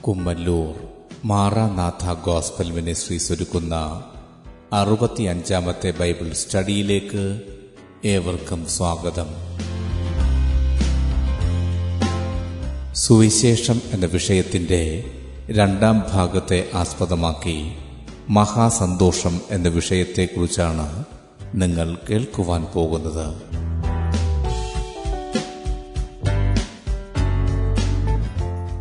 Kummallur Maranatha gospel ministries ഒരുക്കുന്ന അറുപത്തിയഞ്ചാമത്തെ Bible സ്റ്റഡിയിലേക്ക് ഏവർക്കും സ്വാഗതം. സുവിശേഷം എന്ന വിഷയത്തിന്റെ രണ്ടാം ഭാഗത്തെ ആസ്പദമാക്കി മഹാസന്തോഷം എന്ന വിഷയത്തെക്കുറിച്ചാണ് നിങ്ങൾ കേൾക്കുവാൻ പോകുന്നത്.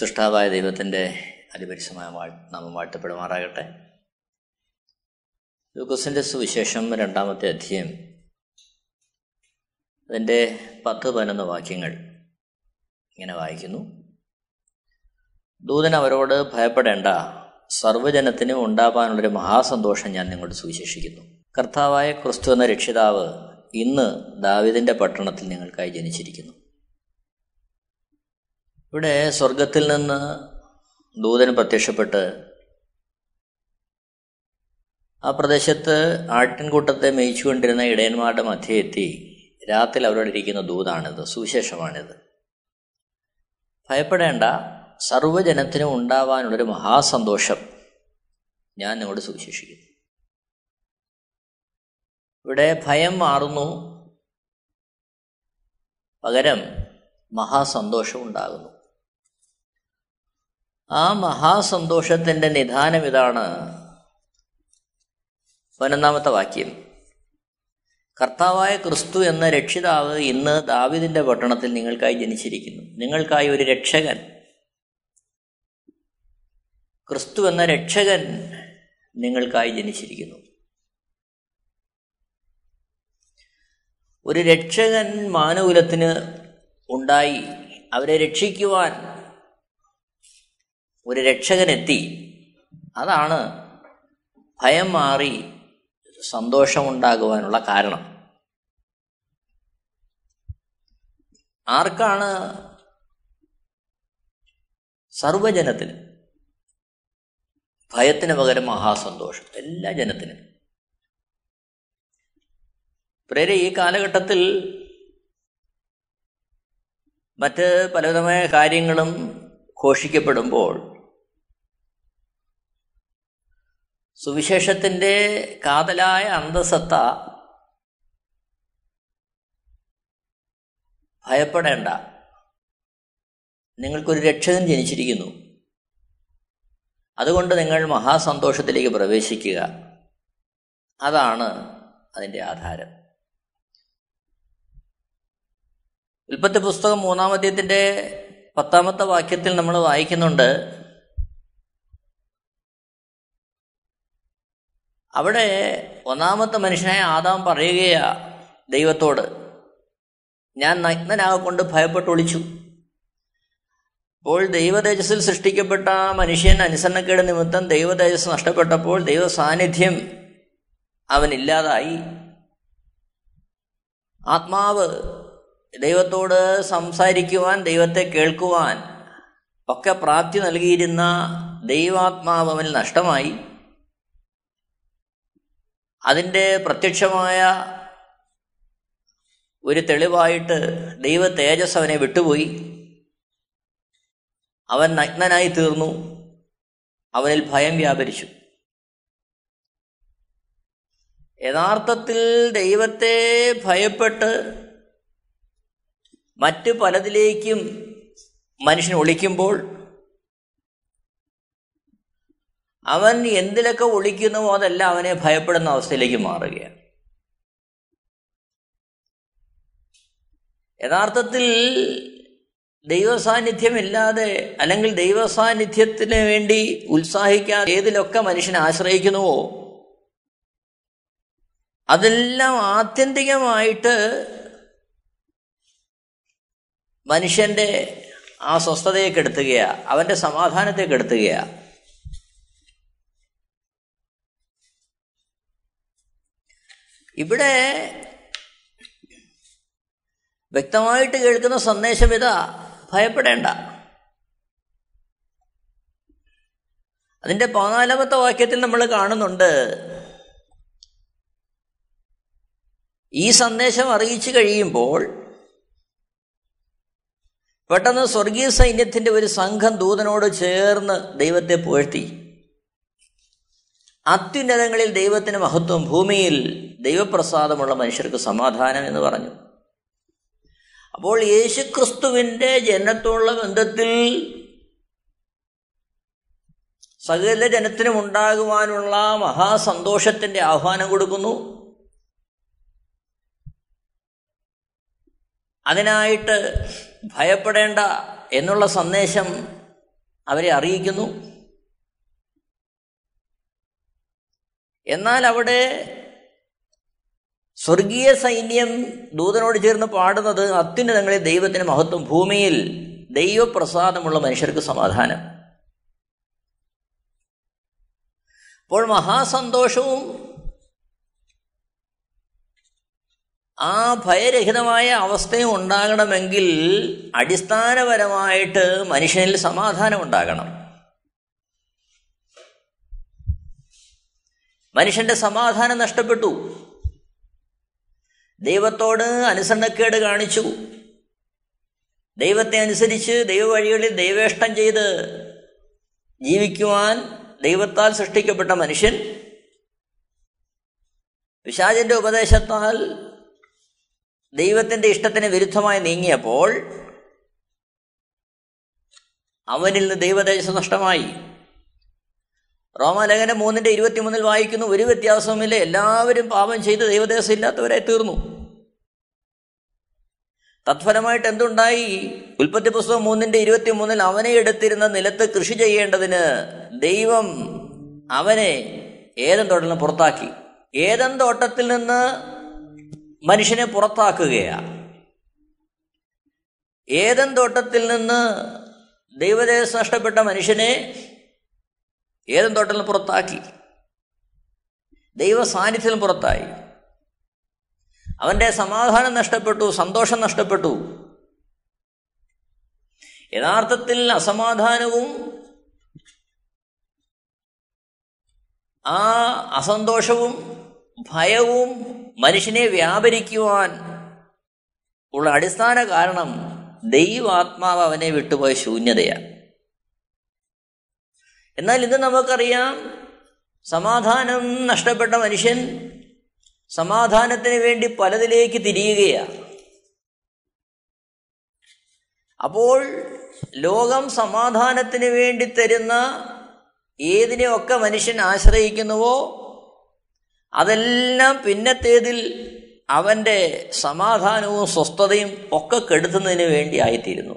സൃഷ്ടാവായ ദൈവത്തിന്റെ അതിപരിസമായ നാമം വാഴ്ത്തപ്പെടുമാറാകട്ടെ. ലൂക്കോസിന്റെ സുവിശേഷം രണ്ടാമത്തെ അധ്യയം. അതിന്റെ പത്ത് പതിനൊന്ന് വാക്യങ്ങൾ ഇങ്ങനെ വായിക്കുന്നു. ദൂതൻ അവരോട് ഭയപ്പെടേണ്ട. സർവജനത്തിനും ഉണ്ടാവാനുള്ളൊരു മഹാസന്തോഷം ഞാൻ നിങ്ങളോട് സുവിശേഷിക്കുന്നു. കർത്താവായ ക്രിസ്തു എന്ന രക്ഷിതാവ് ഇന്ന് ദാവിദിന്റെ പട്ടണത്തിൽ നിങ്ങൾക്കായി ജനിച്ചിരിക്കുന്നു. ഇവിടെ സ്വർഗത്തിൽ നിന്ന് ദൂതൻ പ്രത്യക്ഷപ്പെട്ട് ആ പ്രദേശത്ത് ആട്ടിൻകൂട്ടത്തെ മേയിച്ചുകൊണ്ടിരുന്ന ഇടയന്മാരുടെ മധ്യേ എത്തി. രാത്രി അവരോട് ഇരിക്കുന്ന ദൂതാണിത് സുവിശേഷമാണിത്. ഭയപ്പെടേണ്ട സർവജനത്തിനും ഉണ്ടാവാനുള്ളൊരു മഹാസന്തോഷം ഞാൻ നിങ്ങളോട് സുവിശേഷിക്കുന്നു. ഇവിടെ ഭയം മാറുന്നു. പകരം മഹാസന്തോഷം ഉണ്ടാകുന്നു ആ മഹാസന്തോഷത്തിന്റെ നിധാനം ഇതാണ്. പതിനൊന്നാമത്തെ വാക്യം. കർത്താവായ ക്രിസ്തു എന്ന രക്ഷിതാവ് ഇന്ന് ദാവിദിന്റെ പട്ടണത്തിൽ നിങ്ങൾക്കായി ജനിച്ചിരിക്കുന്നു. നിങ്ങൾക്കായി ഒരു രക്ഷകൻ. ക്രിസ്തു എന്ന രക്ഷകൻ നിങ്ങൾക്കായി ജനിച്ചിരിക്കുന്നു. ഒരു രക്ഷകൻ മാനകുലത്തിന് ഉണ്ടായി. അവരെ രക്ഷിക്കുവാൻ ഒരു രക്ഷകനെത്തി. അതാണ് ഭയം മാറി സന്തോഷമുണ്ടാകുവാനുള്ള കാരണം. ആർക്കാണ് സർവജനത്തിന് ഭയത്തിന് പകരം മഹാസന്തോഷം? എല്ലാ ജനത്തിനും. പ്രേരെ ഈ കാലഘട്ടത്തിൽ മറ്റ് പലവിധമായ കാര്യങ്ങളും ഘോഷിക്കപ്പെടുമ്പോൾ സുവിശേഷത്തിന്റെ കാതലായ അന്തസത്ത ഭയപ്പെടേണ്ട. നിങ്ങൾക്കൊരു രക്ഷകൻ ജനിച്ചിരിക്കുന്നു. അതുകൊണ്ട് നിങ്ങൾ മഹാസന്തോഷത്തിലേക്ക് പ്രവേശിക്കുക. അതാണ് അതിന്റെ ആധാരം. ഉൽപ്പത്തി പുസ്തകം മൂന്നാം അധ്യയത്തിന്റെ പത്താമത്തെ വാക്യത്തിൽ നമ്മൾ വായിക്കുന്നുണ്ട് അവിടെ ഒന്നാമത്തെ മനുഷ്യനായ ആദാം പറയുകയാ ദൈവത്തോട് ഞാൻ നഗ്നനാകൊണ്ട് ഭയപ്പെട്ട് ഒളിച്ചു. അപ്പോൾ ദൈവതേജസ്സിൽ സൃഷ്ടിക്കപ്പെട്ട മനുഷ്യൻ അനുസരണക്കേട് നിമിത്തം ദൈവതേജസ് നഷ്ടപ്പെട്ടപ്പോൾ ദൈവ സാന്നിധ്യം അവനില്ലാതായി. ആത്മാവ് ദൈവത്തോട് സംസാരിക്കുവാൻ ദൈവത്തെ കേൾക്കുവാൻ ഒക്കെ പ്രാപ്തി നൽകിയിരുന്ന ദൈവാത്മാവ് അവന് നഷ്ടമായി. അതിന്റെ പ്രത്യക്ഷമായ ഒരു തെളിവായിട്ട് ദൈവ തേജസ് അവനെ വിട്ടുപോയി. അവൻ നഗ്നനായി തീർന്നു. അവനിൽ ഭയം വ്യാപരിച്ചു. യഥാർത്ഥത്തിൽ ദൈവത്തെ ഭയപ്പെട്ട് മറ്റ് പലതിലേക്കും മനുഷ്യൻ ഒളിക്കുമ്പോൾ അവൻ എന്തിലൊക്കെ ഒളിക്കുന്നുവോ അതെല്ലാം അവനെ ഭയപ്പെടുന്ന അവസ്ഥയിലേക്ക് മാറുകയാണ്. യഥാർത്ഥത്തിൽ ദൈവസാന്നിധ്യമില്ലാതെ അല്ലെങ്കിൽ ദൈവസാന്നിധ്യത്തിന് വേണ്ടി ഉത്സാഹിക്കാൻ ഏതിലൊക്കെ മനുഷ്യൻ ആശ്രയിക്കുന്നുവോ അതെല്ലാം ആത്യന്തികമായിട്ട് മനുഷ്യന്റെ ആ സ്വസ്ഥതയെ കെടുത്തുകയാ അവന്റെ സമാധാനത്തെ കെടുത്തുകയാ. ഇവിടെ വ്യക്തമായിട്ട് കേൾക്കുന്ന സന്ദേശം ഇതാ ഭയപ്പെടേണ്ട. അതിന്റെ പതിനാലാമത്തെ വാക്യത്തിൽ നമ്മൾ കാണുന്നുണ്ട് ഈ സന്ദേശം അറിയിച്ചു കഴിയുമ്പോൾ പെട്ടെന്ന് സ്വർഗീയ സൈന്യത്തിന്റെ ഒരു സംഘം ദൂതനോട് ചേർന്ന് ദൈവത്തെ പുകഴ്ത്തി. അത്യുന്നതങ്ങളിൽ ദൈവത്തിന് മഹത്വം ഭൂമിയിൽ ദൈവപ്രസാദമുള്ള മനുഷ്യർക്ക് സമാധാനം എന്ന് പറഞ്ഞു. അപ്പോൾ യേശുക്രിസ്തുവിന്റെ ജനത്തോടുള്ള ബന്ധത്തിൽ സകല ജനത്തിനും ഉണ്ടാകുവാനുള്ള മഹാസന്തോഷത്തിന്റെ ആഹ്വാനം കൊടുക്കുന്നു. അതിനായിട്ട് ഭയപ്പെടേണ്ട എന്നുള്ള സന്ദേശം അവരെ അറിയിക്കുന്നു. എന്നാൽ അവിടെ സ്വർഗീയ സൈന്യം ദൂതനോട് ചേർന്ന് പാടുന്നത് അത്യുന്നതങ്ങളെ ദൈവത്തിന് മഹത്വം. ഭൂമിയിൽ ദൈവപ്രസാദമുള്ള മനുഷ്യർക്ക് സമാധാനം. അപ്പോൾ മഹാസന്തോഷവും ആ ഭയരഹിതമായ അവസ്ഥയും ഉണ്ടാകണമെങ്കിൽ അടിസ്ഥാനപരമായിട്ട് മനുഷ്യനിൽ സമാധാനം ഉണ്ടാകണം മനുഷ്യന്റെ സമാധാനം നഷ്ടപ്പെട്ടു. ദൈവത്തോട് അനുസരണക്കേട് കാണിച്ചു. ദൈവത്തെ അനുസരിച്ച് ദൈവവഴികളിൽ ദൈവേഷ്ടം ചെയ്ത് ജീവിക്കുവാൻ ദൈവത്താൽ സൃഷ്ടിക്കപ്പെട്ട മനുഷ്യൻ പിശാചിന്റെ ഉപദേശത്താൽ ദൈവത്തിന്റെ ഇഷ്ടത്തിന് വിരുദ്ധമായി നീങ്ങിയപ്പോൾ അവനിൽ നിന്ന് ദൈവദേശ നഷ്ടമായി. റോമാലേഖനം മൂന്നിന്റെ ഇരുപത്തിമൂന്നിൽ വായിക്കുന്നു ഒരു വ്യത്യാസവുമില്ല എല്ലാവരും പാപം ചെയ്ത് ദൈവദേശം ഇല്ലാത്തവരായി തീർന്നു. തത്ഫലമായിട്ട് എന്തുണ്ടായി? ഉൽപ്പത്തി പുസ്തകം മൂന്നിന്റെ ഇരുപത്തി മൂന്നിൽ അവനെ എടുത്തിരുന്ന നിലത്ത് കൃഷി ചെയ്യേണ്ടതിന് ദൈവം അവനെ ഏതൻ നിന്ന് പുറത്താക്കി. ഏതൻ തോട്ടത്തിൽ നിന്ന് മനുഷ്യനെ പുറത്താക്കുകയാണ്. ഏതൻ തോട്ടത്തിൽ നിന്ന് ദൈവദേശം നഷ്ടപ്പെട്ട മനുഷ്യനെ ഏതൻ തോട്ടത്തിൽ പുറത്താക്കി? ദൈവ സാന്നിധ്യം പുറത്തായി. അവന്റെ സമാധാനം നഷ്ടപ്പെട്ടു സന്തോഷം നഷ്ടപ്പെട്ടു. യഥാർത്ഥത്തിൽ അസമാധാനവും ആ അസന്തോഷവും ഭയവും മനുഷ്യനെ വ്യാപരിക്കുവാൻ ഉള്ള അടിസ്ഥാന കാരണം ദൈവാത്മാവ് അവനെ വിട്ടുപോയ ശൂന്യതയാണ്. എന്നാൽ ഇത് നമുക്കറിയാം സമാധാനം നഷ്ടപ്പെട്ട മനുഷ്യൻ സമാധാനത്തിന് വേണ്ടി പലതിലേക്ക് തിരിയുകയാണ്. അപ്പോൾ ലോകം സമാധാനത്തിന് വേണ്ടി തരുന്ന ഏതിനെയൊക്കെ മനുഷ്യൻ ആശ്രയിക്കുന്നുവോ അതെല്ലാം പിന്നത്തേതിൽ അവന്റെ സമാധാനവും സ്വസ്ഥതയും ഒക്കെ കെടുത്തുന്നതിന് വേണ്ടി ആയിത്തീരുന്നു.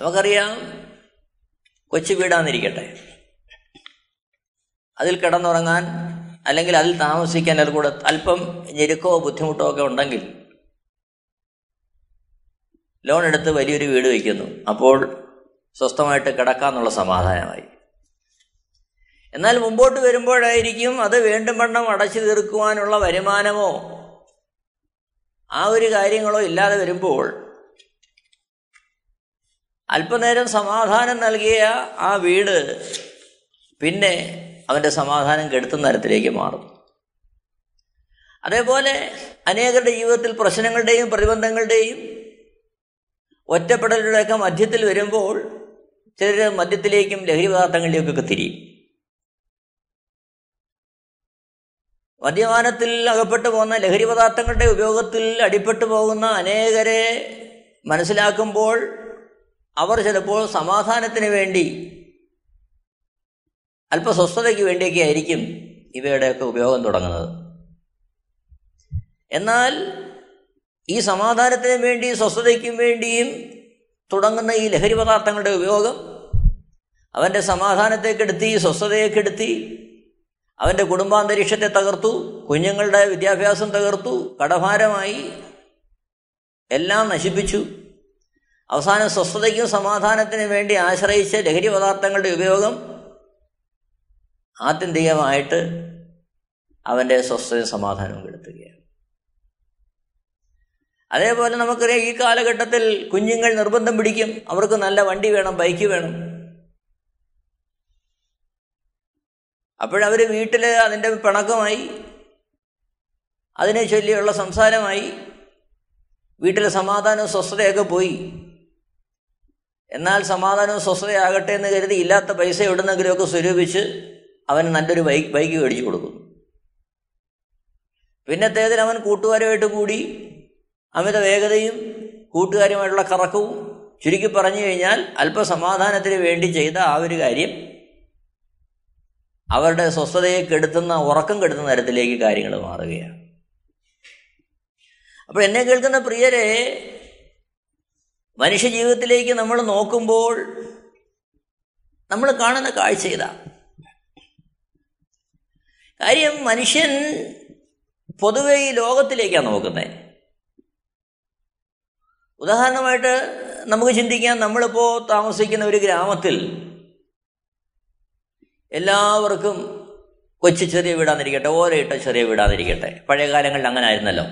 നമുക്കറിയാം കൊച്ചു വീടാന്നിരിക്കട്ടെ. അതിൽ കിടന്നുറങ്ങാൻ അല്ലെങ്കിൽ അതിൽ താമസിക്കാൻ അതിൽ കൂടെ അല്പം ഞെരുക്കോ ബുദ്ധിമുട്ടോ ഒക്കെ ഉണ്ടെങ്കിൽ ലോൺ എടുത്ത് വലിയൊരു വീട് വയ്ക്കുന്നു. അപ്പോൾ സ്വസ്ഥമായിട്ട് കിടക്കാന്നുള്ള സമാധാനമായി. എന്നാൽ മുമ്പോട്ട് വരുമ്പോഴായിരിക്കും അത് വേണ്ടും വണ്ണം അടച്ചു തീർക്കുവാനുള്ള വരുമാനമോ? ആ ഒരു കാര്യങ്ങളോ ഇല്ലാതെ വരുമ്പോൾ അല്പനേരം സമാധാനം നൽകിയ ആ വീട് പിന്നെ അവന്റെ സമാധാനം കെടുത്തുന്ന തരത്തിലേക്ക് മാറും. അതേപോലെ അനേകരുടെ ജീവിതത്തിൽ പ്രശ്നങ്ങളുടെയും പ്രതിബന്ധങ്ങളുടെയും ഒറ്റപ്പെടലുടെയൊക്കെ മധ്യത്തിൽ വരുമ്പോൾ ചിലർ മധ്യത്തിലേക്കും ലഹരി പദാർത്ഥങ്ങളിലേക്കൊക്കെ തിരിയും. മദ്യപാനത്തിൽ അകപ്പെട്ടു പോകുന്ന ലഹരി പദാർത്ഥങ്ങളുടെ ഉപയോഗത്തിൽ അടിപ്പെട്ടു പോകുന്ന അനേകരെ മനസ്സിലാക്കുമ്പോൾ അവർ ചിലപ്പോൾ സമാധാനത്തിന് വേണ്ടി അല്പസ്വസ്ഥതയ്ക്ക് വേണ്ടിയൊക്കെ ആയിരിക്കും ഇവയുടെയൊക്കെ ഉപയോഗം തുടങ്ങുന്നത്. എന്നാൽ ഈ സമാധാനത്തിന് വേണ്ടി സ്വസ്ഥതയ്ക്കും വേണ്ടിയും തുടങ്ങുന്ന ഈ ലഹരി പദാർത്ഥങ്ങളുടെ ഉപയോഗം അവന്റെ സമാധാനത്തെ കെടുത്തി സ്വസ്ഥതയെ കെടുത്തി അവന്റെ കുടുംബാന്തരീക്ഷത്തെ തകർത്തു കുഞ്ഞുങ്ങളുടെ വിദ്യാഭ്യാസം തകർത്തു കടഭാരമായി എല്ലാം നശിപ്പിച്ചു. അവസാനം സ്വസ്ഥതയ്ക്കും സമാധാനത്തിനും വേണ്ടി ആശ്രയിച്ച ലഹരി പദാർത്ഥങ്ങളുടെ ഉപയോഗം ആത്യന്തികമായിട്ട് അവന്റെ സ്വസ്ഥതയും സമാധാനവും കെടുത്തുകയാണ്. അതേപോലെ നമുക്കറിയാം ഈ കാലഘട്ടത്തിൽ കുഞ്ഞുങ്ങൾ നിർബന്ധം പിടിക്കും. അവർക്ക് നല്ല വണ്ടി വേണം ബൈക്ക് വേണം. അപ്പോഴവർ വീട്ടിൽ അതിന്റെ പിണക്കമായി അതിനെ ചൊല്ലിയുള്ള സംസാരമായി വീട്ടിലെ സമാധാനവും സ്വസ്ഥതയൊക്കെ പോയി. എന്നാൽ സമാധാനവും സ്വസ്ഥതയാകട്ടെ എന്ന് കരുതി ഇല്ലാത്ത പൈസ എവിടുന്നെങ്കിലുമൊക്കെ സ്വരൂപിച്ച് അവന് നല്ലൊരു ബൈക്ക് ബൈക്ക് മേടിച്ചു കൊടുക്കുന്നു. പിന്നത്തേതിൽ അവൻ കൂട്ടുകാരുമായിട്ട് കൂടി അമിത വേഗതയും കൂട്ടുകാരുമായിട്ടുള്ള കറക്കവും ചുരുക്കി പറഞ്ഞു കഴിഞ്ഞാൽ അല്പസമാധാനത്തിന് വേണ്ടി ചെയ്ത ആ ഒരു കാര്യം അവരുടെ സ്വസ്ഥതയെ കെടുത്തുന്ന ഉറക്കം കെടുത്തുന്ന തരത്തിലേക്ക് കാര്യങ്ങൾ മാറുകയാണ്. അപ്പോൾ എന്നെ കേൾക്കുന്ന പ്രിയരെ മനുഷ്യ ജീവിതത്തിലേക്ക് നമ്മൾ നോക്കുമ്പോൾ നമ്മൾ കാണുന്ന കാഴ്ച ഇതാ. കാര്യം മനുഷ്യൻ പൊതുവെ ഈ ലോകത്തിലേക്കാണ് നോക്കുന്നത് ഉദാഹരണമായിട്ട് നമുക്ക് ചിന്തിക്കാം നമ്മളിപ്പോൾ താമസിക്കുന്ന ഒരു ഗ്രാമത്തിൽ എല്ലാവർക്കും കൊച്ചു ചെറിയ വീടാന്നിരിക്കട്ടെ ഓരയിട്ട ചെറിയ വീടാന്നിരിക്കട്ടെ. പഴയ കാലങ്ങളിൽ അങ്ങനെ ആയിരുന്നല്ലോ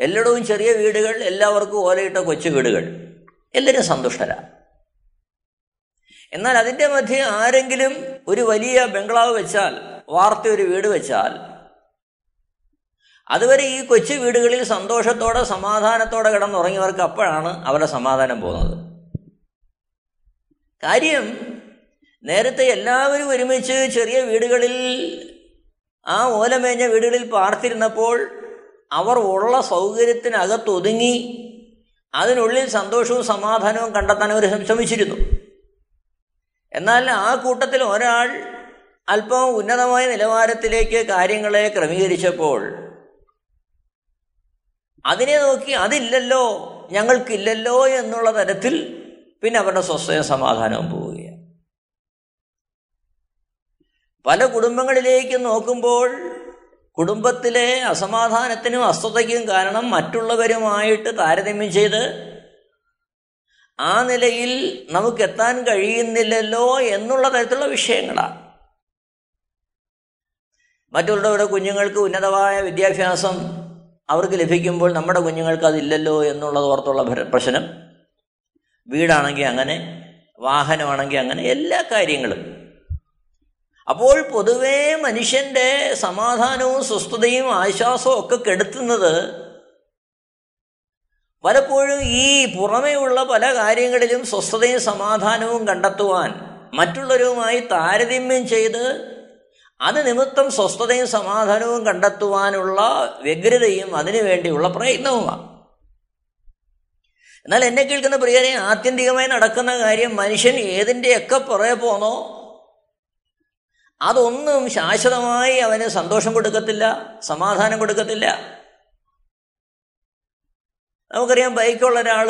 എല്ലായിടവും ചെറിയ വീടുകൾ എല്ലാവർക്കും ഓലയിട്ട കൊച്ചു വീടുകൾ. എല്ലാവരും സന്തുഷ്ടരാ. എന്നാൽ അതിന്റെ മധ്യേ ആരെങ്കിലും ഒരു വലിയ ബംഗ്ലാവ് വെച്ചാൽ വാർത്ത ഒരു വീട് വെച്ചാൽ അതുവരെ ഈ കൊച്ചു വീടുകളിൽ സന്തോഷത്തോടെ സമാധാനത്തോടെ കിടന്നുറങ്ങിയവർക്ക് അപ്പോഴാണ് അവരുടെ സമാധാനം പോകുന്നത്. കാര്യം നേരത്തെ എല്ലാവരും ഒരുമിച്ച് ചെറിയ വീടുകളിൽ ആ ഓലമേഞ്ഞ വീടുകളിൽ പാർത്തിരുന്നപ്പോൾ അവർ ഉള്ള സൗകര്യത്തിനകത്തൊതുങ്ങി അതിനുള്ളിൽ സന്തോഷവും സമാധാനവും കണ്ടെത്താൻ അവർ ശ്രമിച്ചിരുന്നു. എന്നാൽ ആ കൂട്ടത്തിൽ ഒരാൾ അല്പം ഉന്നതമായ നിലവാരത്തിലേക്ക് കാര്യങ്ങളെ ക്രമീകരിച്ചപ്പോൾ അതിനെ നോക്കി അതില്ലല്ലോ ഞങ്ങൾക്കില്ലല്ലോ എന്നുള്ള തരത്തിൽ പിന്നെ അവരുടെ സ്വസ്ഥയും സമാധാനവും പോവുകയാണ് പല കുടുംബങ്ങളിലേക്ക് നോക്കുമ്പോൾ കുടുംബത്തിലെ അസമാധാനത്തിനും അസ്വതയ്ക്കും കാരണം മറ്റുള്ളവരുമായിട്ട് താരതമ്യം ചെയ്ത് ആ നിലയിൽ നമുക്ക് എത്താൻ കഴിയുന്നില്ലല്ലോ എന്നുള്ള തരത്തിലുള്ള വിഷയങ്ങളാണ് മറ്റുള്ളവരുടെ കുഞ്ഞുങ്ങൾക്ക് ഉന്നതമായ വിദ്യാഭ്യാസം അവർക്ക് ലഭിക്കുമ്പോൾ നമ്മുടെ കുഞ്ഞുങ്ങൾക്ക് അതില്ലല്ലോ എന്നുള്ളത് ഓർത്തുള്ള പ്രശ്നം. വീടാണെങ്കിൽ അങ്ങനെ വാഹനമാണെങ്കിൽ അങ്ങനെ എല്ലാ കാര്യങ്ങളും. അപ്പോൾ പൊതുവേ മനുഷ്യന്റെ സമാധാനവും സ്വസ്ഥതയും ആശ്വാസവും ഒക്കെ കെടുത്തുന്നത് പലപ്പോഴും ഈ പുറമേയുള്ള പല കാര്യങ്ങളിലും സ്വസ്ഥതയും സമാധാനവും കണ്ടെത്തുവാൻ മറ്റുള്ളവരുമായി താരതമ്യം ചെയ്ത് അത് നിമിത്തം സ്വസ്ഥതയും സമാധാനവും കണ്ടെത്തുവാനുള്ള വ്യഗ്രതയും അതിനുവേണ്ടിയുള്ള പ്രയത്നവുമാണ് എന്നാൽ എന്നെ കേൾക്കുന്ന പ്രിയരെ ആത്യന്തികമായി നടക്കുന്ന കാര്യം മനുഷ്യൻ ഏതിന്റെയൊക്കെ പുറകെ പോന്നോ അതൊന്നും ശാശ്വതമായി അവന് സന്തോഷം കൊടുക്കത്തില്ല സമാധാനം കൊടുക്കത്തില്ല. നമുക്കറിയാം ബൈക്കുള്ള ഒരാൾ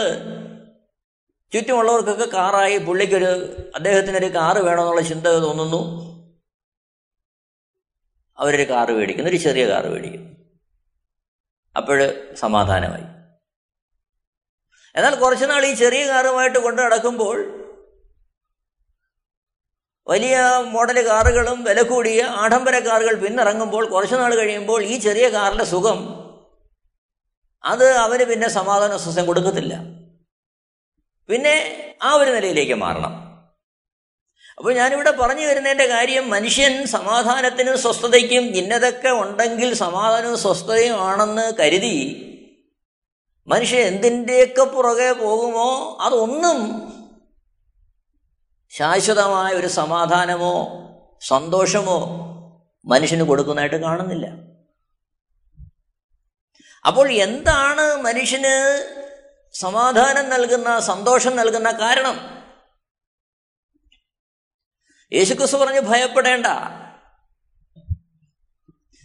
ചുറ്റുമുള്ളവർക്കൊക്കെ കാറായി പുള്ളിക്കൊരു അദ്ദേഹത്തിനൊരു കാറ് വേണമെന്നുള്ള ചിന്ത തോന്നുന്നു. അവരൊരു കാറ് മേടിക്കുന്നു ഒരു ചെറിയ കാറ് മേടിക്കുന്നു. അപ്പോൾ സമാധാനമായി. എന്നാൽ കുറച്ചുനാൾ ഈ ചെറിയ കാറുമായിട്ട് കൊണ്ടു നടക്കുമ്പോൾ വലിയ മോഡൽ കാറുകളും വില കൂടിയ ആഡംബര കാറുകൾ പിന്നിറങ്ങുമ്പോൾ കുറച്ചു നാൾ കഴിയുമ്പോൾ ഈ ചെറിയ കാറിന്റെ സുഖം അത് അവന് പിന്നെ സമാധാന സ്വസ്ഥം കൊടുക്കത്തില്ല. പിന്നെ ആ ഒരു നിലയിലേക്ക് മാറണം. അപ്പോൾ ഞാനിവിടെ പറഞ്ഞു വരുന്നതിന്റെ കാര്യം മനുഷ്യൻ സമാധാനത്തിനും സ്വസ്ഥതയ്ക്കും ഇന്നതൊക്കെ ഉണ്ടെങ്കിൽ സമാധാനവും സ്വസ്ഥതയും ആണെന്ന് കരുതി മനുഷ്യൻ എന്തിന്റെയൊക്കെ പുറകെ പോകുമോ അതൊന്നും ശാശ്വതമായ ഒരു സമാധാനമോ സന്തോഷമോ മനുഷ്യന് കൊടുക്കുന്നതായിട്ട് കാണുന്നില്ല. അപ്പോൾ എന്താണ് മനുഷ്യന് സമാധാനം നൽകുന്ന സന്തോഷം നൽകുന്ന കാരണം? യേശുക്രിസ്തു പറഞ്ഞ് ഭയപ്പെടേണ്ട.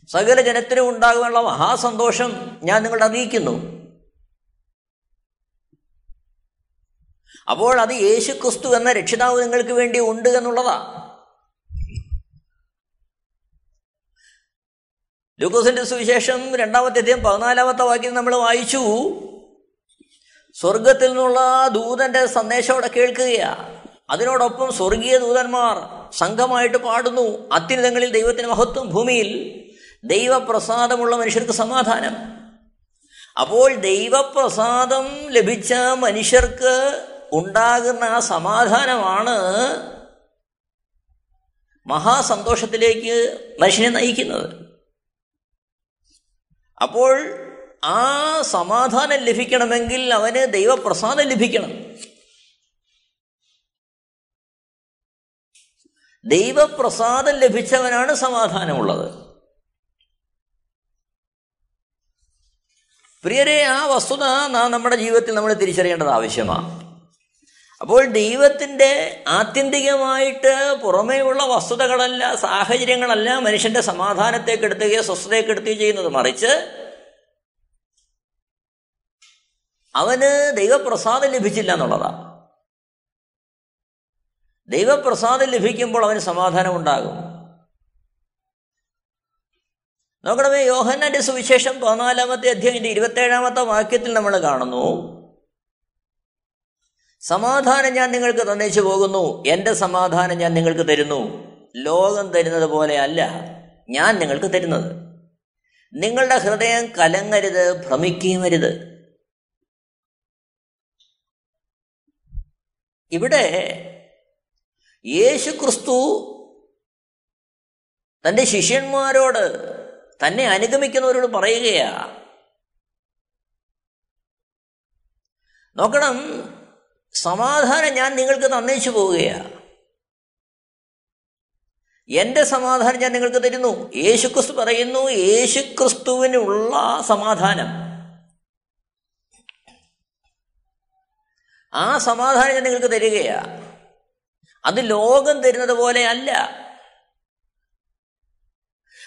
സകല ജനത്തിനും ഉണ്ടാകാനുള്ള മഹാസന്തോഷം ഞാൻ നിങ്ങളെ അറിയിക്കുന്നു. അപ്പോൾ അത് യേശു ക്രിസ്തു എന്ന രക്ഷിതാവ് നിങ്ങൾക്ക് വേണ്ടി ഉണ്ട് എന്നുള്ളതാ. ലൂക്കോസിന്റെ സുവിശേഷം രണ്ടാമത്തെ അധ്യയം പതിനാലാമത്തെ വാക്യം നമ്മൾ വായിച്ചു. സ്വർഗത്തിൽ നിന്നുള്ള ദൂതന്റെ സന്ദേശം അവിടെ കേൾക്കുകയാ. അതിനോടൊപ്പം സ്വർഗീയ ദൂതന്മാർ സംഘമായിട്ട് പാടുന്നു. അത്യുന്നതങ്ങളിൽ ദൈവത്തിന് മഹത്വം. ഭൂമിയിൽ ദൈവപ്രസാദമുള്ള മനുഷ്യർക്ക് സമാധാനം. അപ്പോൾ ദൈവപ്രസാദം ലഭിച്ച മനുഷ്യർക്ക് ഉണ്ടാകുന്ന ആ സമാധാനമാണ് മഹാസന്തോഷത്തിലേക്ക് മനുഷ്യനെ നയിക്കുന്നത്. അപ്പോൾ ആ സമാധാനം ലഭിക്കണമെങ്കിൽ അവന് ദൈവപ്രസാദം ലഭിക്കണം. ദൈവപ്രസാദം ലഭിച്ചവനാണ് സമാധാനമുള്ളത്. പ്രിയരെ ആ വസ്തുത നാം നമ്മുടെ ജീവിതത്തിൽ നമ്മൾ തിരിച്ചറിയേണ്ടത് ആവശ്യമാണ്. അപ്പോൾ ദൈവത്തിന്റെ ആത്യന്തികമായിട്ട് പുറമേയുള്ള വസ്തുതകളല്ല സാഹചര്യങ്ങളല്ല മനുഷ്യന്റെ സമാധാനത്തെ കെടുത്തുകയോ ചെയ്യുന്നത്. മറിച്ച് അവന് ദൈവപ്രസാദം ലഭിച്ചില്ല എന്നുള്ളതാണ് ദൈവപ്രസാദം ലഭിക്കുമ്പോൾ അവന് സമാധാനം ഉണ്ടാകും. നോക്കണമേ യോഹന്നാന്റെ സുവിശേഷം പതിനാലാമത്തെ അധ്യായന്റെ ഇരുപത്തേഴാമത്തെ വാക്യത്തിൽ നമ്മൾ കാണുന്നു. സമാധാനം ഞാൻ നിങ്ങൾക്ക് തന്നേച്ചു പോകുന്നു. എന്റെ സമാധാനം ഞാൻ നിങ്ങൾക്ക് തരുന്നു. ലോകം തരുന്നത് പോലെ അല്ല ഞാൻ നിങ്ങൾക്ക് തരുന്നത്. നിങ്ങളുടെ ഹൃദയം കലങ്ങരുത് ഭ്രമിക്കുകയും അരുത് ഇവിടെ യേശു ക്രിസ്തു തന്റെ ശിഷ്യന്മാരോട് തന്നെ അനുഗമിക്കുന്നവരോട് പറയുകയാ. നോക്കണം സമാധാനം ഞാൻ നിങ്ങൾക്ക് തന്നേച്ചു പോവുകയാണ് എന്റെ സമാധാനം ഞാൻ നിങ്ങൾക്ക് തരുന്നു. യേശുക്രിസ്തു പറയുന്നു യേശുക്രിസ്തുവിനുള്ള സമാധാനം. ആ സമാധാനം ഞാൻ നിങ്ങൾക്ക് തരികയാ. അത് ലോകം തരുന്നത് പോലെ അല്ല.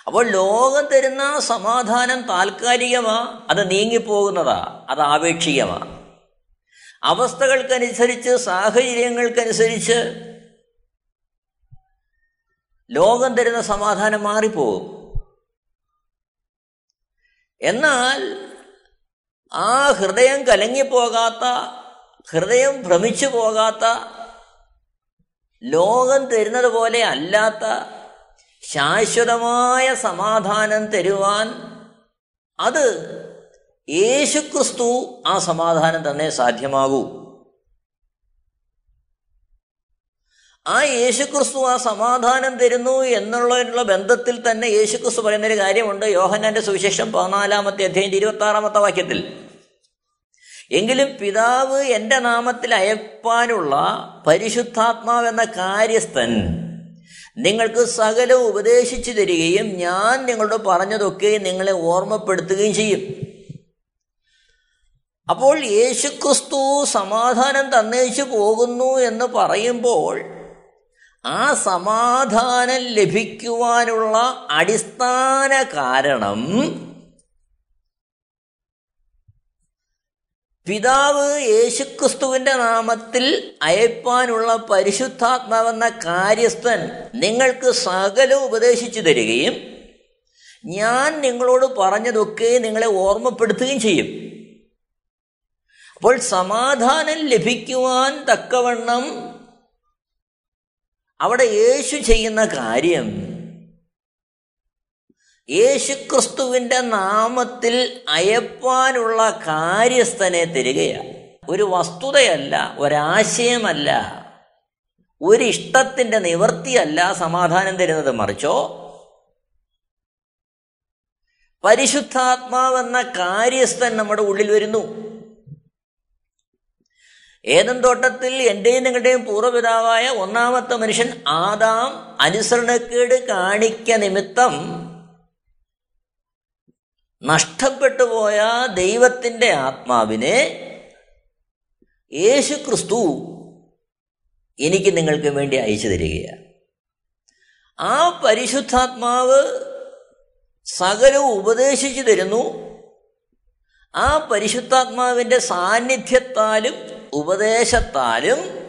അപ്പോൾ ലോകം തരുന്ന സമാധാനം താൽക്കാലികമാ അത് നീങ്ങിപ്പോകുന്നതാ അത് ആപേക്ഷികമാ. അവസ്ഥകൾക്കനുസരിച്ച് സാഹചര്യങ്ങൾക്കനുസരിച്ച് ലോകം തരുന്ന സമാധാനം മാറിപ്പോകും എന്നാൽ ആ ഹൃദയം കലങ്ങിപ്പോകാത്ത ഹൃദയം ഭ്രമിച്ചു പോകാത്ത ലോകം തരുന്നത് പോലെ അല്ലാത്ത ശാശ്വതമായ സമാധാനം തരുവാൻ അത് യേശുക്രിസ്തു ആ സമാധാനം തന്നെ സാധ്യമാകൂ. ആ യേശുക്രിസ്തു ആ സമാധാനം തരുന്നു എന്നുള്ളതിനുള്ള ബന്ധത്തിൽ തന്നെ യേശുക്രിസ്തു പറയുന്നൊരു കാര്യമുണ്ട്. യോഹന്നാന്റെ സുവിശേഷം പതിനാലാമത്തെ അധ്യായം ഇരുപത്തി ആറാമത്തെ വാക്യത്തിൽ. എങ്കിലും പിതാവ് എന്റെ നാമത്തിൽ അയപ്പാനുള്ള പരിശുദ്ധാത്മാവെന്ന കാര്യസ്ഥൻ നിങ്ങൾക്ക് സകലവും ഉപദേശിച്ചു തരികയും ഞാൻ നിങ്ങളോട് പറഞ്ഞതൊക്കെ നിങ്ങളെ ഓർമ്മപ്പെടുത്തുകയും ചെയ്യും. അപ്പോൾ യേശുക്രിസ്തു സമാധാനം തന്നേച്ചു പോകുന്നു എന്ന് പറയുമ്പോൾ ആ സമാധാനം ലഭിക്കുവാനുള്ള അടിസ്ഥാന കാരണം പിതാവ് യേശുക്രിസ്തുവിന്റെ നാമത്തിൽ അയപ്പാനുള്ള പരിശുദ്ധാത്മാവെന്ന കാര്യസ്ഥൻ നിങ്ങൾക്ക് സകലം ഉപദേശിച്ചു തരികയും ഞാൻ നിങ്ങളോട് പറഞ്ഞതൊക്കെ നിങ്ങളെ ഓർമ്മപ്പെടുത്തുകയും ചെയ്യും. അപ്പോൾ സമാധാനം ലഭിക്കുവാൻ തക്കവണ്ണം അവിടെ യേശു ചെയ്യുന്ന കാര്യം യേശുക്രിസ്തുവിന്റെ നാമത്തിൽ അയപ്പാനുള്ള കാര്യസ്ഥനെ തരികയാണ്. ഒരു വസ്തുതയല്ല ഒരാശയമല്ല ഒരു ഇഷ്ടത്തിന്റെ നിവൃത്തിയല്ല സമാധാനം തരുന്നത്. മറിച്ചോ പരിശുദ്ധാത്മാവെന്ന കാര്യസ്ഥൻ നമ്മുടെ ഉള്ളിൽ വരുന്നു. ഏതൻ തോട്ടത്തിൽ എന്റെയും നിങ്ങളുടെയും പൂർവപിതാവായ ഒന്നാമത്തെ മനുഷ്യൻ ആദാം അനുസരണക്കേട് കാണിക്ക നിമിത്തം നഷ്ടപ്പെട്ടു പോയ ദൈവത്തിന്റെ ആത്മാവിനെ യേശു ക്രിസ്തു എനിക്ക് നിങ്ങൾക്ക് വേണ്ടി അയച്ചു തരികയാണ്. ആ പരിശുദ്ധാത്മാവ് സകലവും ഉപദേശിച്ചു തരുന്നു. ആ പരിശുദ്ധാത്മാവിന്റെ സാന്നിധ്യത്താലും ഉപദേശത്താലും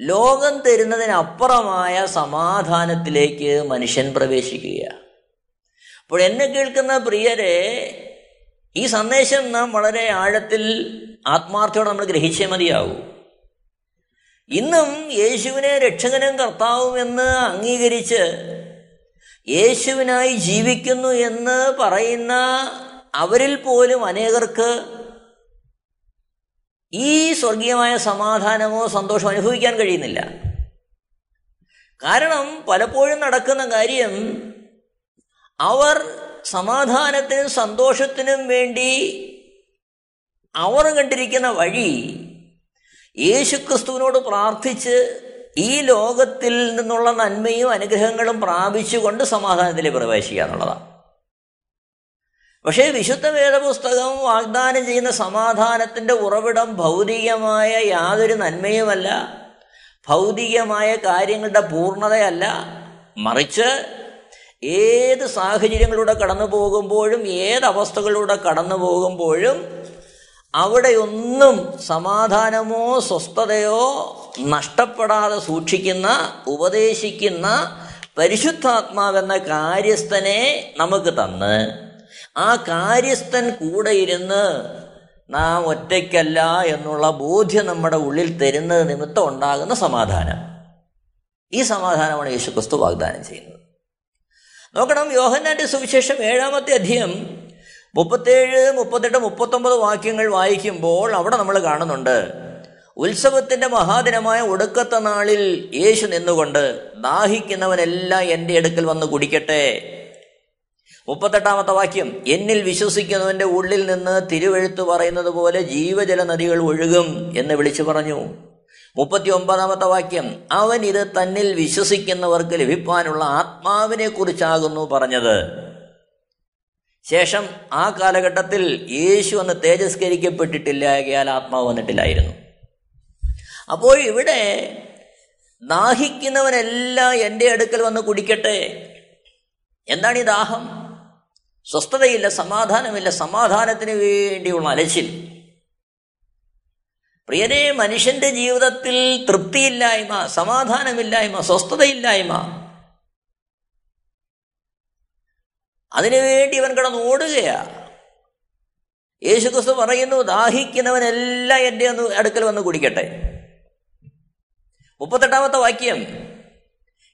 ലോകം തരുന്നതിനപ്പുറമായ സമാധാനത്തിലേക്ക് മനുഷ്യൻ പ്രവേശിക്കുകയാണ് അപ്പോൾ എന്നെ കേൾക്കുന്ന പ്രിയരെ ഈ സന്ദേശം നാം വളരെ ആഴത്തിൽ ആത്മാർത്ഥയോടെ നമ്മൾ ഗ്രഹിച്ചേ മതിയാവൂ. ഇന്നും യേശുവിനെ രക്ഷകനും കർത്താവും എന്ന് അംഗീകരിച്ച് യേശുവിനായി ജീവിക്കുന്നു എന്ന് പറയുന്ന അവരിൽ പോലും അനേകർക്ക് ഈ സ്വർഗീയമായ സമാധാനമോ സന്തോഷമോ അനുഭവിക്കാൻ കഴിയുന്നില്ല. കാരണം പലപ്പോഴും നടക്കുന്ന കാര്യം അവർ സമാധാനത്തിനും സന്തോഷത്തിനും വേണ്ടി അവർ കണ്ടിരിക്കുന്ന വഴി യേശുക്രിസ്തുവിനോട് പ്രാർത്ഥിച്ച് ഈ ലോകത്തിൽ നിന്നുള്ള നന്മയും അനുഗ്രഹങ്ങളും പ്രാപിച്ചുകൊണ്ട് സമാധാനത്തിലേക്ക് പ്രവേശിക്കുക എന്നുള്ളതാണ്. പക്ഷേ വിശുദ്ധ വേദപുസ്തകം വാഗ്ദാനം ചെയ്യുന്ന സമാധാനത്തിന്റെ ഉറവിടം ഭൗതികമായ യാതൊരു നന്മയുമല്ല ഭൗതികമായ കാര്യങ്ങളുടെ പൂർണതയല്ല. മറിച്ച് ഏത് സാഹചര്യങ്ങളിലൂടെ കടന്നു പോകുമ്പോഴും ഏത് അവസ്ഥകളിലൂടെ കടന്നു പോകുമ്പോഴും അവിടെയൊന്നും സമാധാനമോ സ്വസ്ഥതയോ നഷ്ടപ്പെടാതെ സൂക്ഷിക്കുന്ന ഉപദേശിക്കുന്ന പരിശുദ്ധാത്മാവെന്ന കാര്യസ്ഥനെ നമുക്ക് തന്ന്. ആ കാര്യസ്ഥൻ കൂടെ ഇരുന്ന് നാം ഒറ്റയ്ക്കല്ല എന്നുള്ള ബോധ്യം നമ്മുടെ ഉള്ളിൽ തരുന്നത് നിമിത്തം ഉണ്ടാകുന്ന സമാധാനം. ഈ സമാധാനമാണ് യേശു ക്രിസ്തു വാഗ്ദാനം ചെയ്യുന്നത്. നോക്കണം യോഹന്നാന്റെ സുവിശേഷം ഏഴാമത്തെ അധ്യയം മുപ്പത്തേഴ് മുപ്പത്തെട്ട് മുപ്പത്തൊമ്പത് വാക്യങ്ങൾ വായിക്കുമ്പോൾ അവിടെ നമ്മൾ കാണുന്നുണ്ട്. ഉത്സവത്തിന്റെ മഹാദിനമായ ഒടുക്കത്തെ നാളിൽ യേശു നിന്നുകൊണ്ട് ദാഹിക്കുന്നവനെല്ലാം എന്റെ അടുക്കൽ വന്ന് കുടിക്കട്ടെ. മുപ്പത്തെട്ടാമത്തെ വാക്യം എന്നിൽ വിശ്വസിക്കുന്നവന്റെ ഉള്ളിൽ നിന്ന് തിരുവെഴുത്ത് പറയുന്നത് പോലെ ജീവജല നദികൾ ഒഴുകും എന്ന് വിളിച്ചു പറഞ്ഞു. മുപ്പത്തി ഒമ്പതാമത്തെ വാക്യം അവൻ ഇത് തന്നിൽ വിശ്വസിക്കുന്നവർക്ക് ലഭിക്കാനുള്ള ആത്മാവിനെ കുറിച്ചാകുന്നു പറഞ്ഞത്. ശേഷം ആ കാലഘട്ടത്തിൽ യേശു അന്ന് തേജസ്കരിക്കപ്പെട്ടിട്ടില്ലായകയാൽ ആത്മാവ് വന്നിട്ടില്ലായിരുന്നു. അപ്പോൾ ഇവിടെ ദാഹിക്കുന്നവനെല്ലാം എന്റെ അടുക്കൽ വന്ന് കുടിക്കട്ടെ. എന്താണ് ഈ ദാഹം? സ്വസ്ഥതയില്ല സമാധാനമില്ല സമാധാനത്തിന് വേണ്ടിയുള്ള അലച്ചിൽ. പ്രിയരെ മനുഷ്യന്റെ ജീവിതത്തിൽ തൃപ്തിയില്ലായ്മ സമാധാനമില്ലായ്മ സ്വസ്ഥതയില്ലായ്മ അതിനുവേണ്ടി ഇവൻ കിടന്ന് ഓടുകയാ. യേശുക്രിസ്തു പറയുന്നു ദാഹിക്കുന്നവനെല്ലാം എന്റെ അടുക്കൽ വന്ന് കുടിക്കട്ടെ. മുപ്പത്തെട്ടാമത്തെ വാക്യം.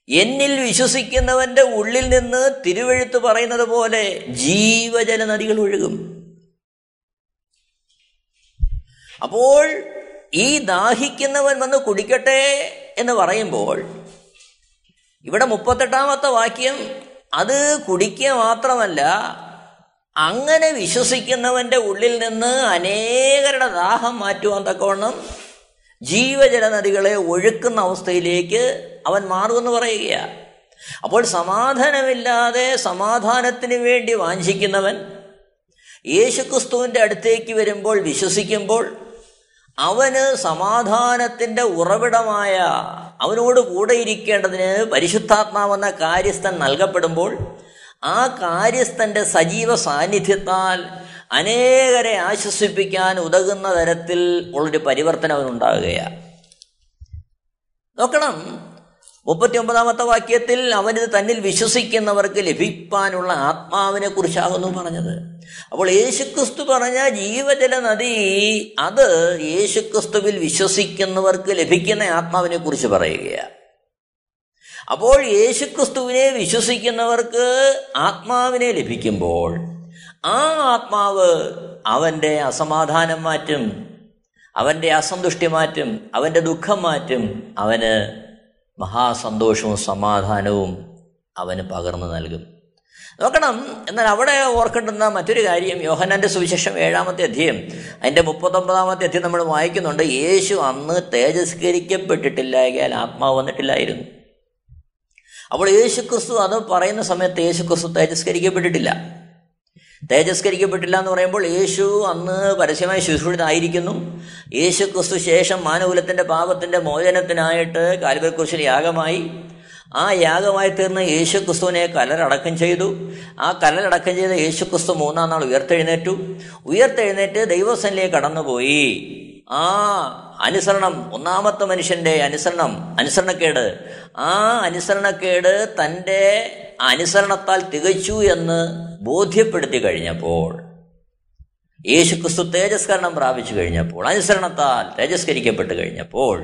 എന്നിൽ വിശ്വസിക്കുന്നവന്റെ ഉള്ളിൽ നിന്ന് തിരുവെഴുത്ത് പറയുന്നത് പോലെ ജീവജല നദികൾ ഒഴുകും. അപ്പോൾ ഈ ദാഹിക്കുന്നവൻ വന്ന് കുടിക്കട്ടെ എന്ന് പറയുമ്പോൾ ഇവിടെ മുപ്പത്തെട്ടാമത്തെ വാക്യം അത് കുടിക്കുക മാത്രമല്ല അങ്ങനെ വിശ്വസിക്കുന്നവന്റെ ഉള്ളിൽ നിന്ന് അനേകരുടെ ദാഹം മാറ്റുവാൻ തക്കവണ്ണം ജീവജല നദികളെ ഒഴുക്കുന്ന അവസ്ഥയിലേക്ക് അവൻ മാറുമെന്ന് പറയുകയാ. അപ്പോൾ സമാധാനമില്ലാതെ സമാധാനത്തിന് വേണ്ടി വാഞ്ചിക്കുന്നവൻ യേശുക്രിസ്തുവിന്റെ അടുത്തേക്ക് വരുമ്പോൾ വിശ്വസിക്കുമ്പോൾ അവന് സമാധാനത്തിന്റെ ഉറവിടമായ അവനോട് കൂടെ ഇരിക്കേണ്ടതിന് പരിശുദ്ധാത്മാവെന്ന കാര്യസ്ഥൻ നൽകപ്പെടുമ്പോൾ ആ കാര്യസ്ഥന്റെ സജീവ സാന്നിധ്യത്താൽ അനേകരെ ആശ്വസിപ്പിക്കാൻ ഉതകുന്ന തരത്തിൽ ഉള്ളൊരു പരിവർത്തനം അവനുണ്ടാകുകയാണ്. നോക്കണം മുപ്പത്തി ഒമ്പതാമത്തെ വാക്യത്തിൽ അവനിത് തന്നിൽ വിശ്വസിക്കുന്നവർക്ക് ലഭിക്കാനുള്ള ആത്മാവിനെ കുറിച്ചാകുന്നു പറഞ്ഞത്. അപ്പോൾ യേശുക്രിസ്തു പറഞ്ഞ ജീവജല നദി അത് യേശുക്രിസ്തുവിൽ വിശ്വസിക്കുന്നവർക്ക് ലഭിക്കുന്ന ആത്മാവിനെ കുറിച്ച് പറയുകയാണ്. അപ്പോൾ യേശുക്രിസ്തുവിനെ വിശ്വസിക്കുന്നവർക്ക് ആത്മാവിനെ ലഭിക്കുമ്പോൾ ആ ആത്മാവ് അവന്റെ അസമാധാനം മാറ്റും അവന്റെ അസന്തുഷ്ടി മാറ്റും അവന്റെ ദുഃഖം മാറ്റും അവന് മഹാസന്തോഷവും സമാധാനവും അവന് പകർന്നു നൽകും. നോക്കണം എന്നാൽ അവിടെ ഓർക്കേണ്ടുന്ന മറ്റൊരു കാര്യം യോഹനാന്റെ സുവിശേഷം ഏഴാമത്തെ അധ്യയം അതിന്റെ മുപ്പത്തൊമ്പതാമത്തെ അധ്യയം നമ്മൾ വായിക്കുന്നുണ്ട് യേശു അന്ന് തേജസ്കരിക്കപ്പെട്ടിട്ടില്ലായാൽ ആത്മാവ് വന്നിട്ടില്ലായിരുന്നു. അപ്പോൾ യേശു ക്രിസ്തു അത് പറയുന്ന സമയത്ത് യേശു ക്രിസ്തു തേജസ്കരിക്കപ്പെട്ടിട്ടില്ല. തേജസ്കരിക്കപ്പെട്ടില്ല എന്ന് പറയുമ്പോൾ യേശു അന്ന് പരസ്യമായി ശുശ്രൂഷിതായിരിക്കുന്നു യേശു ക്രിസ്തു ശേഷം മാനകുലത്തിന്റെ പാപത്തിന്റെ മോചനത്തിനായിട്ട് കാൽവരക്കുറിശിൽ യാഗമായി. ആ യാഗമായി തീർന്ന യേശു ക്രിസ്തുവിനെ കലരടക്കം ചെയ്തു. ആ കലരടക്കം ചെയ്ത യേശു ക്രിസ്തു മൂന്നാം നാൾ ഉയർത്തെഴുന്നേറ്റു. ഉയർത്തെഴുന്നേറ്റ് ദൈവസനിലേക്ക് കടന്നുപോയി. ആ അനുസരണം ഒന്നാമത്തെ മനുഷ്യന്റെ അനുസരണം അനുസരണക്കേട്. ആ അനുസരണക്കേട് തന്റെ അനുസരണത്താൽ തികച്ചു എന്ന് ബോധ്യപ്പെടുത്തി കഴിഞ്ഞപ്പോൾ യേശുക്രിസ്തു തേജസ്കരണം പ്രാപിച്ചു കഴിഞ്ഞപ്പോൾ അനുസരണത്താൽ തേജസ്കരിക്കപ്പെട്ട് കഴിഞ്ഞപ്പോൾ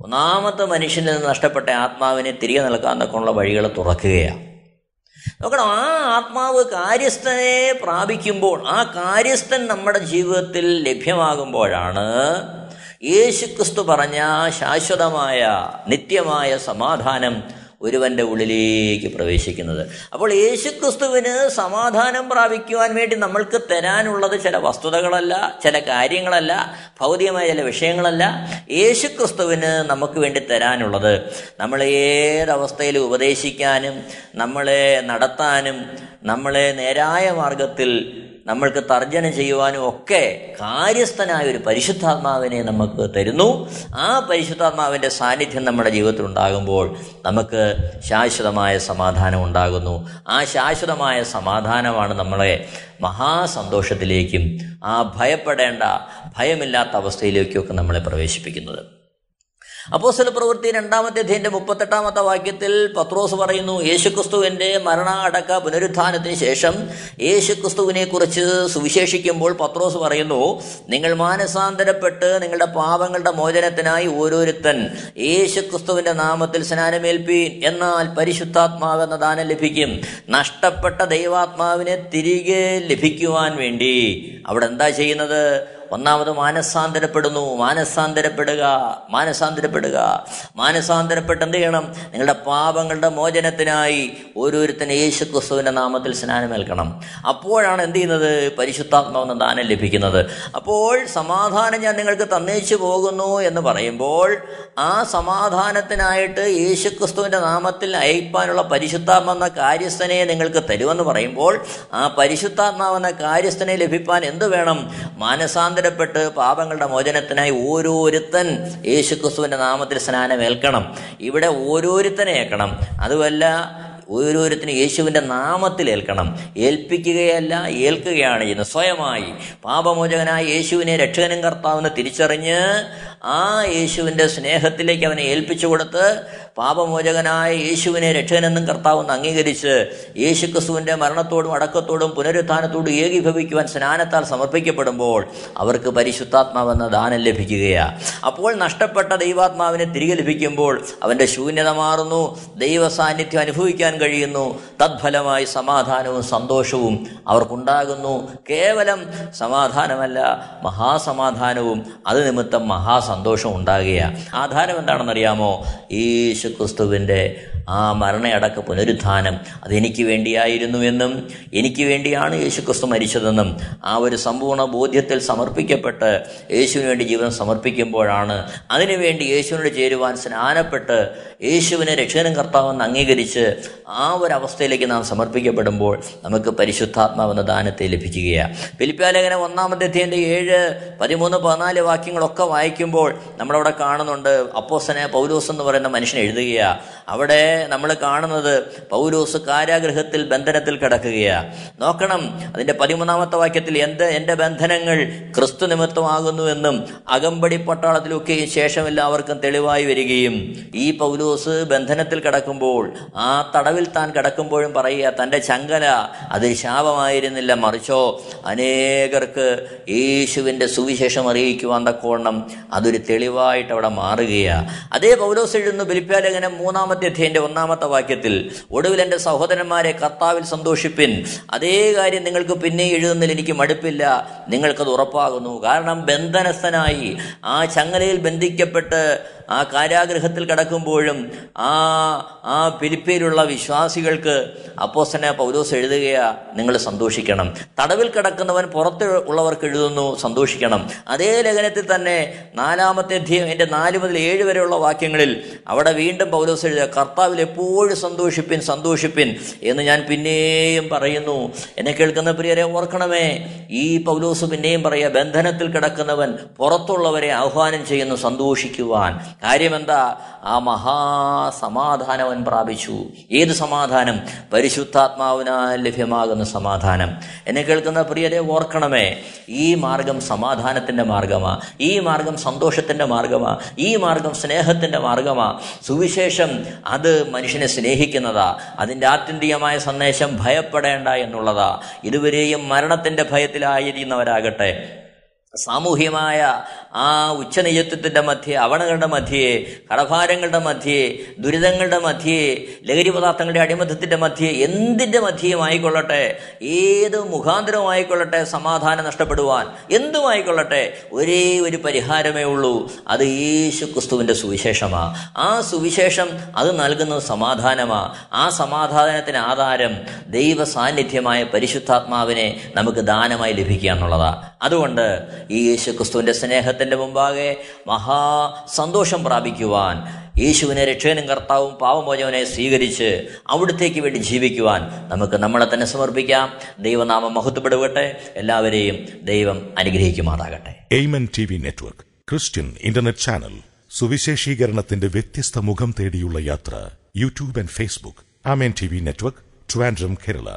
ഒന്നാമത്തെ മനുഷ്യനിൽ നിന്ന് നഷ്ടപ്പെട്ട ആത്മാവിനെ തിരികെ നൽകാൻ തക്കുള്ള വഴികൾ തുറക്കുകയാണ്. നോക്കണം ആ ആത്മാവ് കാര്യസ്ഥനെ പ്രാപിക്കുമ്പോൾ ആ കാര്യസ്ഥൻ നമ്മുടെ ജീവിതത്തിൽ ലഭ്യമാകുമ്പോഴാണ് യേശുക്രിസ്തു പറഞ്ഞ ശാശ്വതമായ നിത്യമായ സമാധാനം ഒരുവന്റെ ഉള്ളിലേക്ക് പ്രവേശിക്കുന്നത്. അപ്പോൾ യേശുക്രിസ്തുവിന് സമാധാനം പ്രാപിക്കുവാൻ വേണ്ടി നമ്മൾക്ക് തരാനുള്ളത് ചില വസ്തുതകളല്ല ചില കാര്യങ്ങളല്ല ഭൗതികമായ ചില വിഷയങ്ങളല്ല. യേശുക്രിസ്തുവിന് നമുക്ക് വേണ്ടി തരാനുള്ളത് നമ്മളെ ഏതവസ്ഥയിൽ ഉപദേശിക്കാനും നമ്മളെ നടത്താനും നമ്മളെ നേരായ മാർഗത്തിൽ നമ്മൾക്ക് തർജനം ചെയ്യുവാനും ഒക്കെ കാര്യസ്ഥനായ ഒരു പരിശുദ്ധാത്മാവിനെ നമുക്ക് തരുന്നു. ആ പരിശുദ്ധാത്മാവിന്റെ സാന്നിധ്യം നമ്മുടെ ജീവിതത്തിൽ ഉണ്ടാകുമ്പോൾ നമുക്ക് ശാശ്വതമായ സമാധാനം ഉണ്ടാകുന്നു. ആ ശാശ്വതമായ സമാധാനമാണ് നമ്മളെ മഹാസന്തോഷത്തിലേക്കും ആ ഭയപ്പെടേണ്ട ഭയമില്ലാത്ത അവസ്ഥയിലേക്കൊക്കെ നമ്മളെ പ്രവേശിപ്പിക്കുന്നത്. അപ്പോസ്തല പ്രവൃത്തി രണ്ടാമത്തെ അധ്യയന്റെ മുപ്പത്തെട്ടാമത്തെ വാക്യത്തിൽ പത്രോസ് പറയുന്നു യേശുക്രിസ്തുവിന്റെ മരണ അടക്ക പുനരുത്ഥാനത്തിന് ശേഷം യേശുക്രിസ്തുവിനെ കുറിച്ച് സുവിശേഷിക്കുമ്പോൾ പത്രോസ് പറയുന്നു നിങ്ങൾ മാനസാന്തരപ്പെട്ട് നിങ്ങളുടെ പാപങ്ങളുടെ മോചനത്തിനായി ഓരോരുത്തൻ യേശുക്രിസ്തുവിന്റെ നാമത്തിൽ സ്നാനമേൽപ്പീൻ എന്നാൽ പരിശുദ്ധാത്മാവെന്ന ദാനം ലഭിക്കും. നഷ്ടപ്പെട്ട ദൈവാത്മാവിനെ തിരികെ ലഭിക്കുവാൻ വേണ്ടി. അവിടെ എന്താ ചെയ്യുന്നത്? ഒന്നാമത് മാനസാന്തരപ്പെടുന്നു. മാനസാന്തരപ്പെടുക. മാനസാന്തരപ്പെടുക. മാനസാന്തരപ്പെട്ട് എന്ത് ചെയ്യണം? നിങ്ങളുടെ പാപങ്ങളുടെ മോചനത്തിനായി ഓരോരുത്തരും യേശു ക്രിസ്തുവിന്റെ നാമത്തിൽ സ്നാനമേൽക്കണം അപ്പോഴാണ് എന്ത് ചെയ്യുന്നത്? പരിശുദ്ധാത്മാവെന്ന ദാനം ലഭിക്കുന്നത്. അപ്പോൾ സമാധാനം ഞാൻ നിങ്ങൾക്ക് തന്നേച്ചു പോകുന്നു എന്ന് പറയുമ്പോൾ ആ സമാധാനത്തിനായിട്ട് യേശു ക്രിസ്തുവിന്റെ നാമത്തിൽ അയപ്പാനുള്ള പരിശുദ്ധാത്മാവെന്ന കാര്യസ്ഥനെ നിങ്ങൾക്ക് തരുമെന്ന് പറയുമ്പോൾ ആ പരിശുദ്ധാത്മാവെന്ന കാര്യസ്ഥനെ ലഭിക്കാൻ എന്ത് വേണം? മാനസാന്തരപ്പെട്ട് പാപങ്ങളുടെ മോചനത്തിനായി ഓരോരുത്തൻ യേശുക്രിസ്തുവിന്റെ നാമത്തിൽ സ്നാനമേൽക്കണം. ഇവിടെ ഓരോരുത്തനെ ഏൽക്കണം. അതുമല്ല ഓരോരുത്തരും യേശുവിന്റെ നാമത്തിൽ ഏൽക്കണം. ഏൽപ്പിക്കുകയല്ല ഏൽക്കുകയാണ് ചെയ്യുന്നത്. സ്വയമായി പാപമോചകനായ യേശുവിനെ രക്ഷകനും കർത്താവെന്ന് തിരിച്ചറിഞ്ഞ് ആ യേശുവിന്റെ സ്നേഹത്തിലേക്ക് അവനെ ഏൽപ്പിച്ചു കൊടുത്ത് പാപമോചകനായ യേശുവിനെ രക്ഷകനെന്നും കർത്താവെന്ന് അംഗീകരിച്ച് യേശു ക്രിസ്തുവിന്റെ മരണത്തോടും അടക്കത്തോടും പുനരുത്ഥാനത്തോടും ഏകീഭവിക്കുവാൻ സ്നാനത്താൽ സമർപ്പിക്കപ്പെടുമ്പോൾ അവർക്ക് പരിശുദ്ധാത്മാവെന്ന ദാനം ലഭിക്കുകയാണ് അപ്പോൾ നഷ്ടപ്പെട്ട ദൈവാത്മാവിനെ തിരികെ ലഭിക്കുമ്പോൾ അവന്റെ ശൂന്യത മാറുന്നു. ദൈവ സാന്നിധ്യം അനുഭവിക്കാൻ കഴിയുന്നു. തദ്ഫലമായി സമാധാനവും സന്തോഷവും അവർക്കുണ്ടാകുന്നു. കേവലം സമാധാനമല്ല മഹാസമാധാനവും. അത് നിമിത്തം മഹാസന്തോഷം ഉണ്ടാകുക ആധാരം എന്താണെന്നറിയാമോ? യേശു ക്രിസ്തുവിന്റെ ആ മരണയടക്ക പുനരുത്ഥാനം അതെനിക്ക് വേണ്ടിയായിരുന്നുവെന്നും എനിക്ക് വേണ്ടിയാണ് യേശു ക്രിസ്തു മരിച്ചതെന്നും ആ ഒരു സമ്പൂർണ ബോധ്യത്തിൽ സമർപ്പിക്കപ്പെട്ട് യേശുവിന് വേണ്ടി ജീവൻ സമർപ്പിക്കുമ്പോഴാണ് അതിനുവേണ്ടി യേശുവിനോട് ചേരുവാൻ സ്നാനപ്പെട്ട് യേശുവിനെ രക്ഷകനും കർത്താവെന്ന് അംഗീകരിച്ച് ആ ഒരു അവസ്ഥയിലേക്ക് നാം സമർപ്പിക്കപ്പെടുമ്പോൾ നമുക്ക് പരിശുദ്ധാത്മാവെന്ന ദാനത്തെ ലഭിക്കുകയാണ്. ഫിലിപ്പാലേഖനം ഒന്നാമത്തെ അധ്യയന്റെ ഏഴ് പതിമൂന്ന് പതിനാല് വാക്യങ്ങളൊക്കെ വായിക്കുമ്പോൾ നമ്മളവിടെ കാണുന്നുണ്ട് അപ്പോസനെ പൗലോസ് എന്ന് പറയുന്ന മനുഷ്യൻ എഴുതുകയാണ് അവിടെ നമ്മൾ കാണുന്നത് പൗലോസ് കാരാഗ്രഹത്തിൽ ബന്ധനത്തിൽ കിടക്കുകയാണ് നോക്കണം അതിന്റെ പതിമൂന്നാമത്തെ വാക്യത്തിൽ എന്ത് എന്റെ ബന്ധനങ്ങൾ ക്രിസ്തു നിമിത്തമാകുന്നുവെന്നും അകമ്പടി പട്ടാളത്തിലൊക്കെയും ശേഷം എല്ലാവർക്കും തെളിവായി വരികയും ഈ പൗലോസ് ബന്ധനത്തിൽ കിടക്കുമ്പോൾ ആ തടവിൽ താൻ കിടക്കുമ്പോഴും പറയുക തന്റെ ചങ്കല അത് ശാപമായിരുന്നില്ല മറിച്ചോ അനേകർക്ക് യേശുവിന്റെ സുവിശേഷം അറിയിക്കുവാൻ തക്കോണം അതൊരു തെളിവായിട്ട് അവിടെ മാറുകയാണ് അതേ പൗലോസ് എഴുതുന്നു ബലിപ്യാലേഖനം മൂന്നാമത്തെ അധ്യയന്റെ ഒന്നാമത്തെ വാക്യത്തിൽ ഒടുവിൽ എന്റെ സഹോദരന്മാരെ കർത്താവിൽ സന്തോഷിപ്പിൻ. അതേ കാര്യം നിങ്ങൾക്ക് പിന്നെ എഴുതുന്നതിൽ എനിക്ക് മടുപ്പില്ല. നിങ്ങൾക്കത് ഉറപ്പാകുന്നു. കാരണം ബന്ധനസ്ഥനായി ആ ചങ്ങലയിൽ ബന്ധിക്കപ്പെട്ട് ആ കാരാഗ്രഹത്തിൽ കിടക്കുമ്പോഴും ആ ആ പിലിപ്പയിലുള്ള വിശ്വാസികൾക്ക് അപ്പോസന പൗലോസ് എഴുതുകയാ നിങ്ങൾ സന്തോഷിക്കണം. തടവിൽ കിടക്കുന്നവൻ പുറത്ത് ഉള്ളവർക്ക് എഴുതുന്നു സന്തോഷിക്കണം. അതേ ലേഖനത്തിൽ തന്നെ നാലാമത്തെ അധ്യയം എന്റെ നാല് മുതൽ ഏഴ് വരെയുള്ള വാക്യങ്ങളിൽ അവിടെ വീണ്ടും പൗലോസ് എഴുതുക കർത്താവിൽ എപ്പോഴും സന്തോഷിപ്പിൻ സന്തോഷിപ്പിൻ എന്ന് ഞാൻ പിന്നെയും പറയുന്നു. എന്നെ കേൾക്കുന്ന പ്രിയരെ ഓർക്കണമേ ഈ പൗലോസ് പിന്നെയും പറയുക ബന്ധനത്തിൽ കിടക്കുന്നവൻ പുറത്തുള്ളവരെ ആഹ്വാനം ചെയ്യുന്നു സന്തോഷിക്കുവാൻ. കാര്യമെന്താ? ആ മഹാസമാധാനം അവൻ പ്രാപിച്ചു. ഏത് സമാധാനം? പരിശുദ്ധാത്മാവിനാൽ ലഭ്യമാകുന്ന സമാധാനം. എന്നെ കേൾക്കുന്ന പ്രിയരെ ഓർക്കണമേ ഈ മാർഗം സമാധാനത്തിന്റെ മാർഗമാ ഈ മാർഗം സന്തോഷത്തിന്റെ മാർഗമാ ഈ മാർഗം സ്നേഹത്തിന്റെ മാർഗമാ. സുവിശേഷം അത് മനുഷ്യനെ സ്നേഹിക്കുന്നതാ അതിന്റെ ആത്യന്തികമായ സന്ദേശം ഭയപ്പെടേണ്ട എന്നുള്ളതാ. ഇതുവരെയും മരണത്തിന്റെ ഭയത്തിലായിരിക്കുന്നവരാകട്ടെ. സാമൂഹ്യമായ ആ ഉച്ചനിജത്വത്തിന്റെ മധ്യേ അവണകളുടെ മധ്യേ കടഭാരങ്ങളുടെ മധ്യേ ദുരിതങ്ങളുടെ മധ്യേ ലഹരി പദാർത്ഥങ്ങളുടെ അടിമത്തത്തിന്റെ മധ്യേ എന്തിന്റെ മധ്യയും ആയിക്കൊള്ളട്ടെ ഏത് മുഖാന്തരമായിക്കൊള്ളട്ടെ സമാധാനം നഷ്ടപ്പെടുവാൻ എന്തുമായിക്കൊള്ളട്ടെ ഒരേ ഒരു പരിഹാരമേ ഉള്ളൂ. അത് യേശു ക്രിസ്തുവിന്റെ സുവിശേഷമാണ് ആ സുവിശേഷം അത് നൽകുന്ന സമാധാനമാ. ആ സമാധാനത്തിന് ആധാരം ദൈവ സാന്നിധ്യമായ പരിശുദ്ധാത്മാവിനെ നമുക്ക് ദാനമായി ലഭിക്കുക എന്നുള്ളതാണ് അതുകൊണ്ട് ഈ യേശു ക്രിസ്തുവിന്റെ സ്നേഹത്തിന്റെ മുമ്പാകെ മഹാ സന്തോഷം പ്രാപിക്കുവാൻ യേശുവിനെ രക്ഷകനും കർത്താവും പാവമോചവനെ സ്വീകരിച്ച് അവിടത്തേക്ക് വേണ്ടി ജീവിക്കുവാൻ നമുക്ക് നമ്മളെ തന്നെ സമർപ്പിക്കാം. ദൈവനാമം മഹത്വപ്പെടുവട്ടെ. എല്ലാവരെയും ദൈവം അനുഗ്രഹിക്കുമാറാകട്ടെ. Amen T V network Christian internet channel സുവിശേഷീകരണത്തിന്റെ വ്യത്യസ്ത മുഖം തേടിയുള്ള യാത്ര YouTube and Facebook. Amen T V network Trivandrum Kerala.